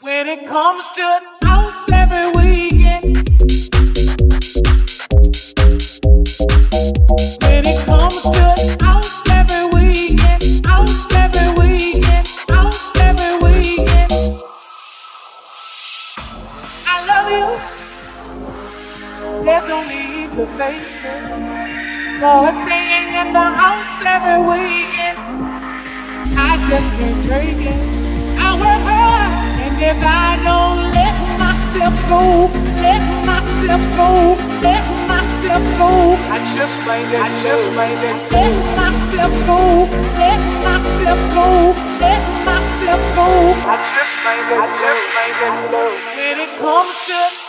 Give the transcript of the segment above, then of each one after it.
When it comes to house every weekend. When it comes to house every weekend, house every weekend, house every weekend. I love you. There's no need to fake it. No, it's staying in the house every weekend. I just can't take it. I work hard, and if I don't let myself go, let myself go, let myself go, I just might let I just might let. Let myself go, let myself go, let myself go. I just might let I just might let. When it comes to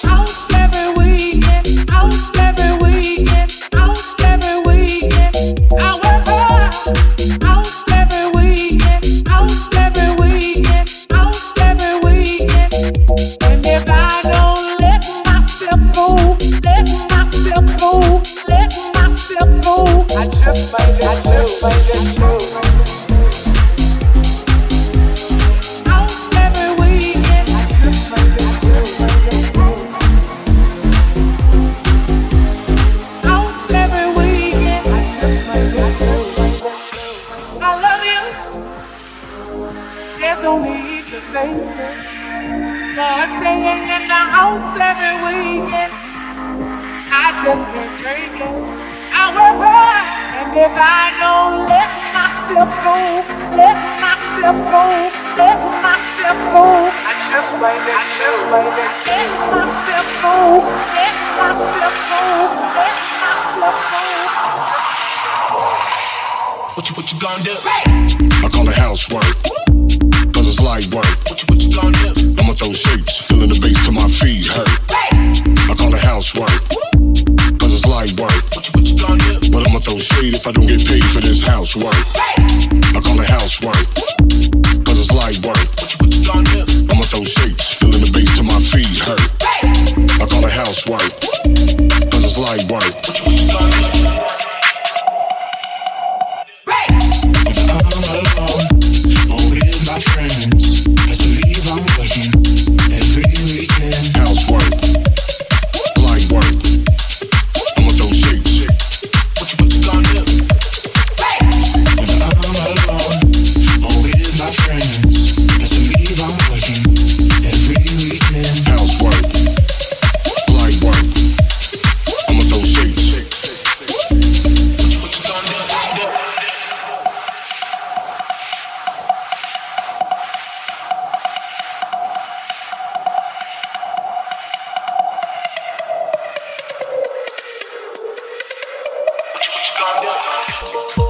misconduct.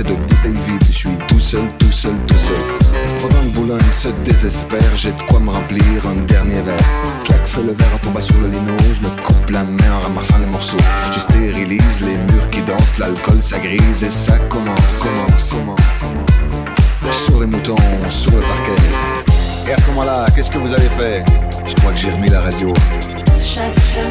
c'est de bouteilles vides. Je suis tout seul, tout seul, tout seul. Pendant le boulogne se désespère. J'ai de quoi me remplir un dernier verre. Claque, feu le verre en tombant sur le lino. Je me coupe la main en ramassant les morceaux. Je stérilise les murs qui dansent. L'alcool, ça grise et ça commence. Commence, commence. Sur les moutons, sur le parquet. Et à ce moment-là, qu'est-ce que vous avez fait Je crois que j'ai remis la radio. Chacun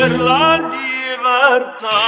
per la libertà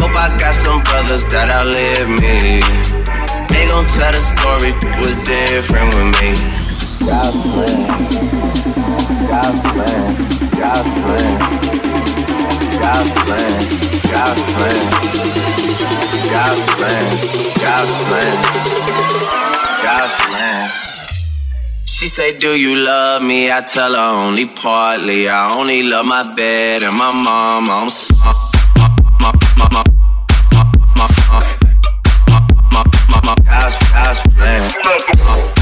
Hope I got some brothers that outlive me. They gon' tell the story was different with me. God plan, God plan, God plan, God plan, God plan, God plan, God plan, God plan. She say, Do you love me? I tell her only partly. I only love my bed and my mom. I'm sorry. I was, I playing.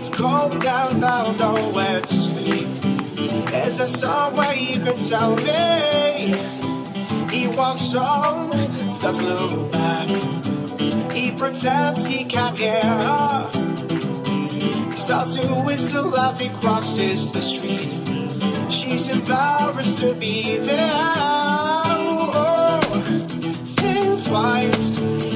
It's cold down, now nowhere to sleep. Is there somewhere you can tell me? He walks on, doesn't look back. He pretends he can't hear her. He starts to whistle as he crosses the street. She's embarrassed to be there. Oh, oh. think twice.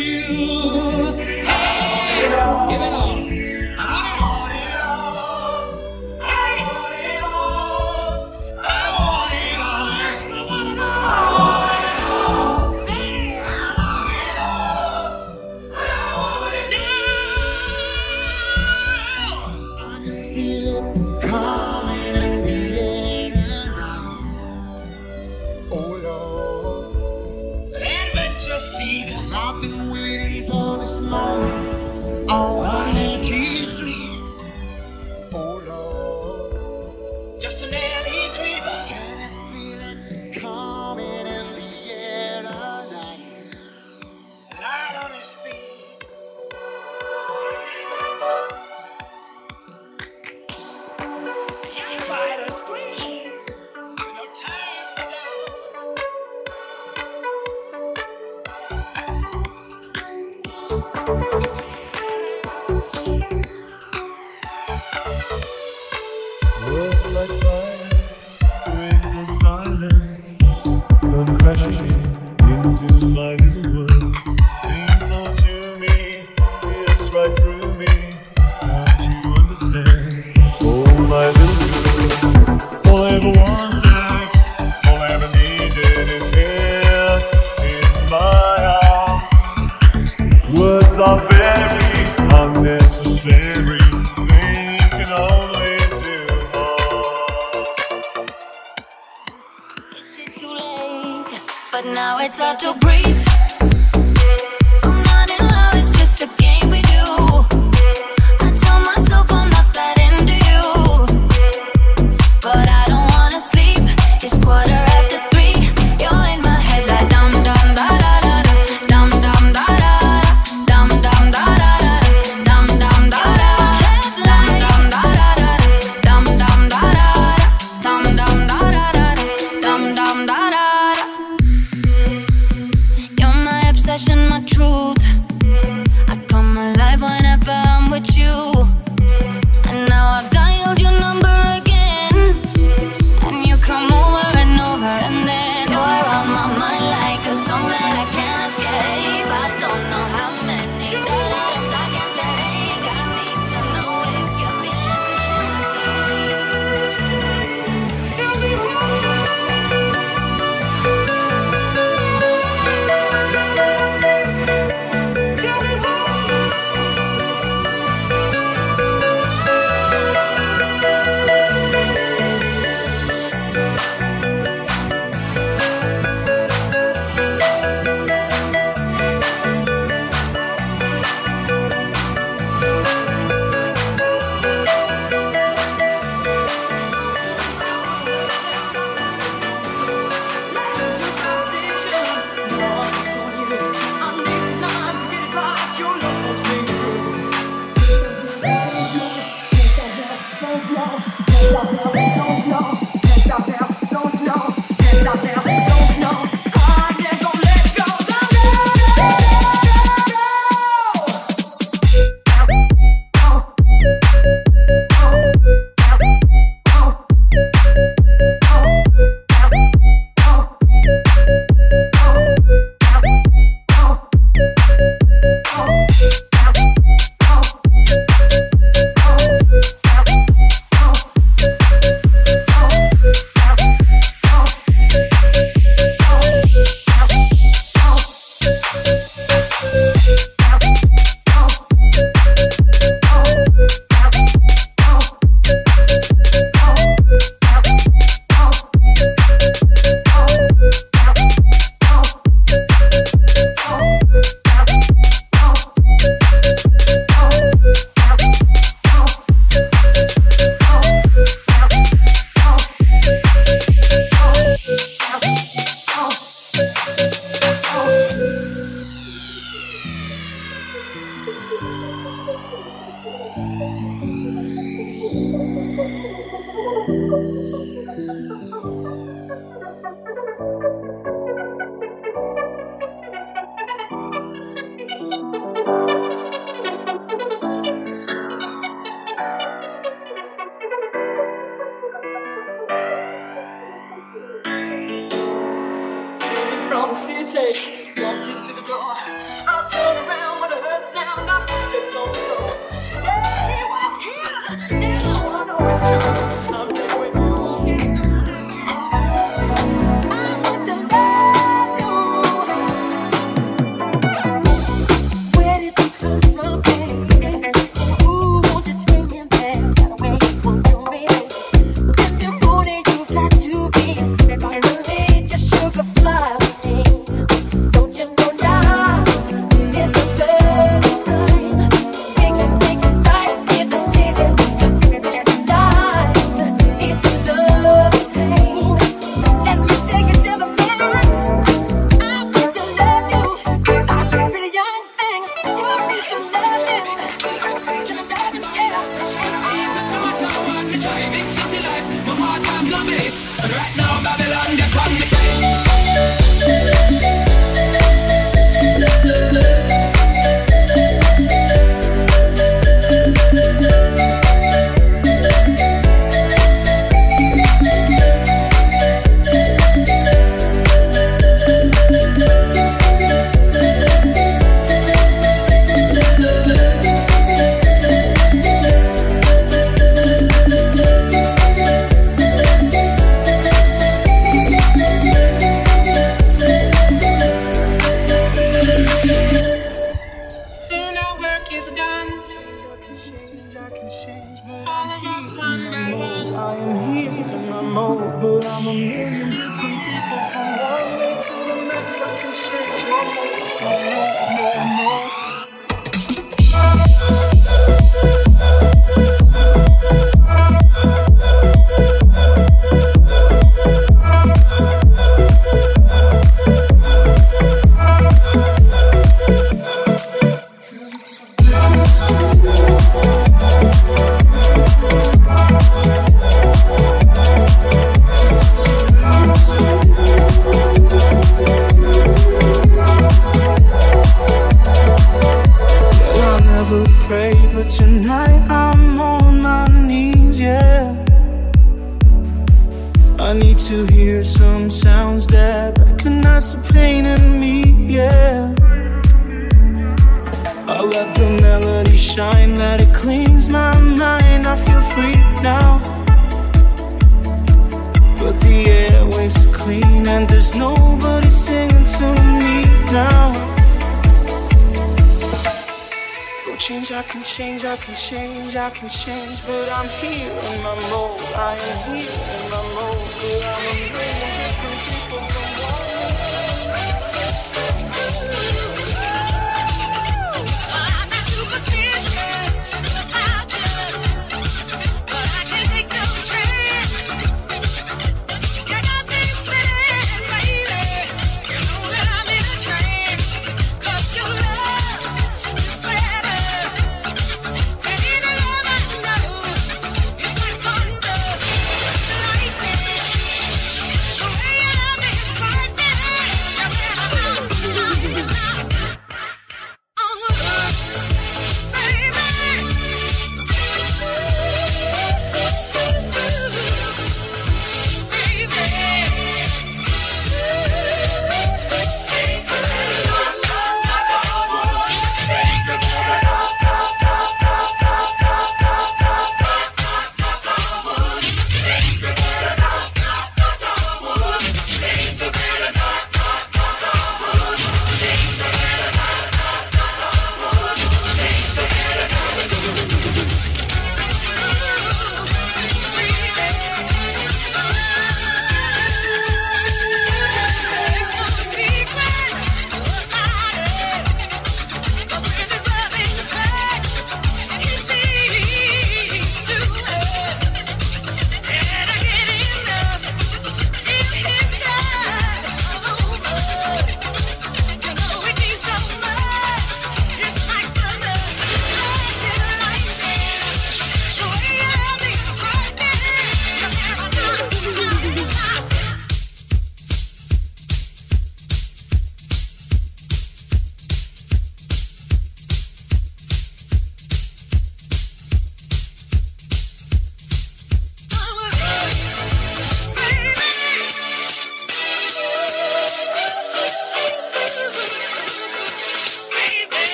You.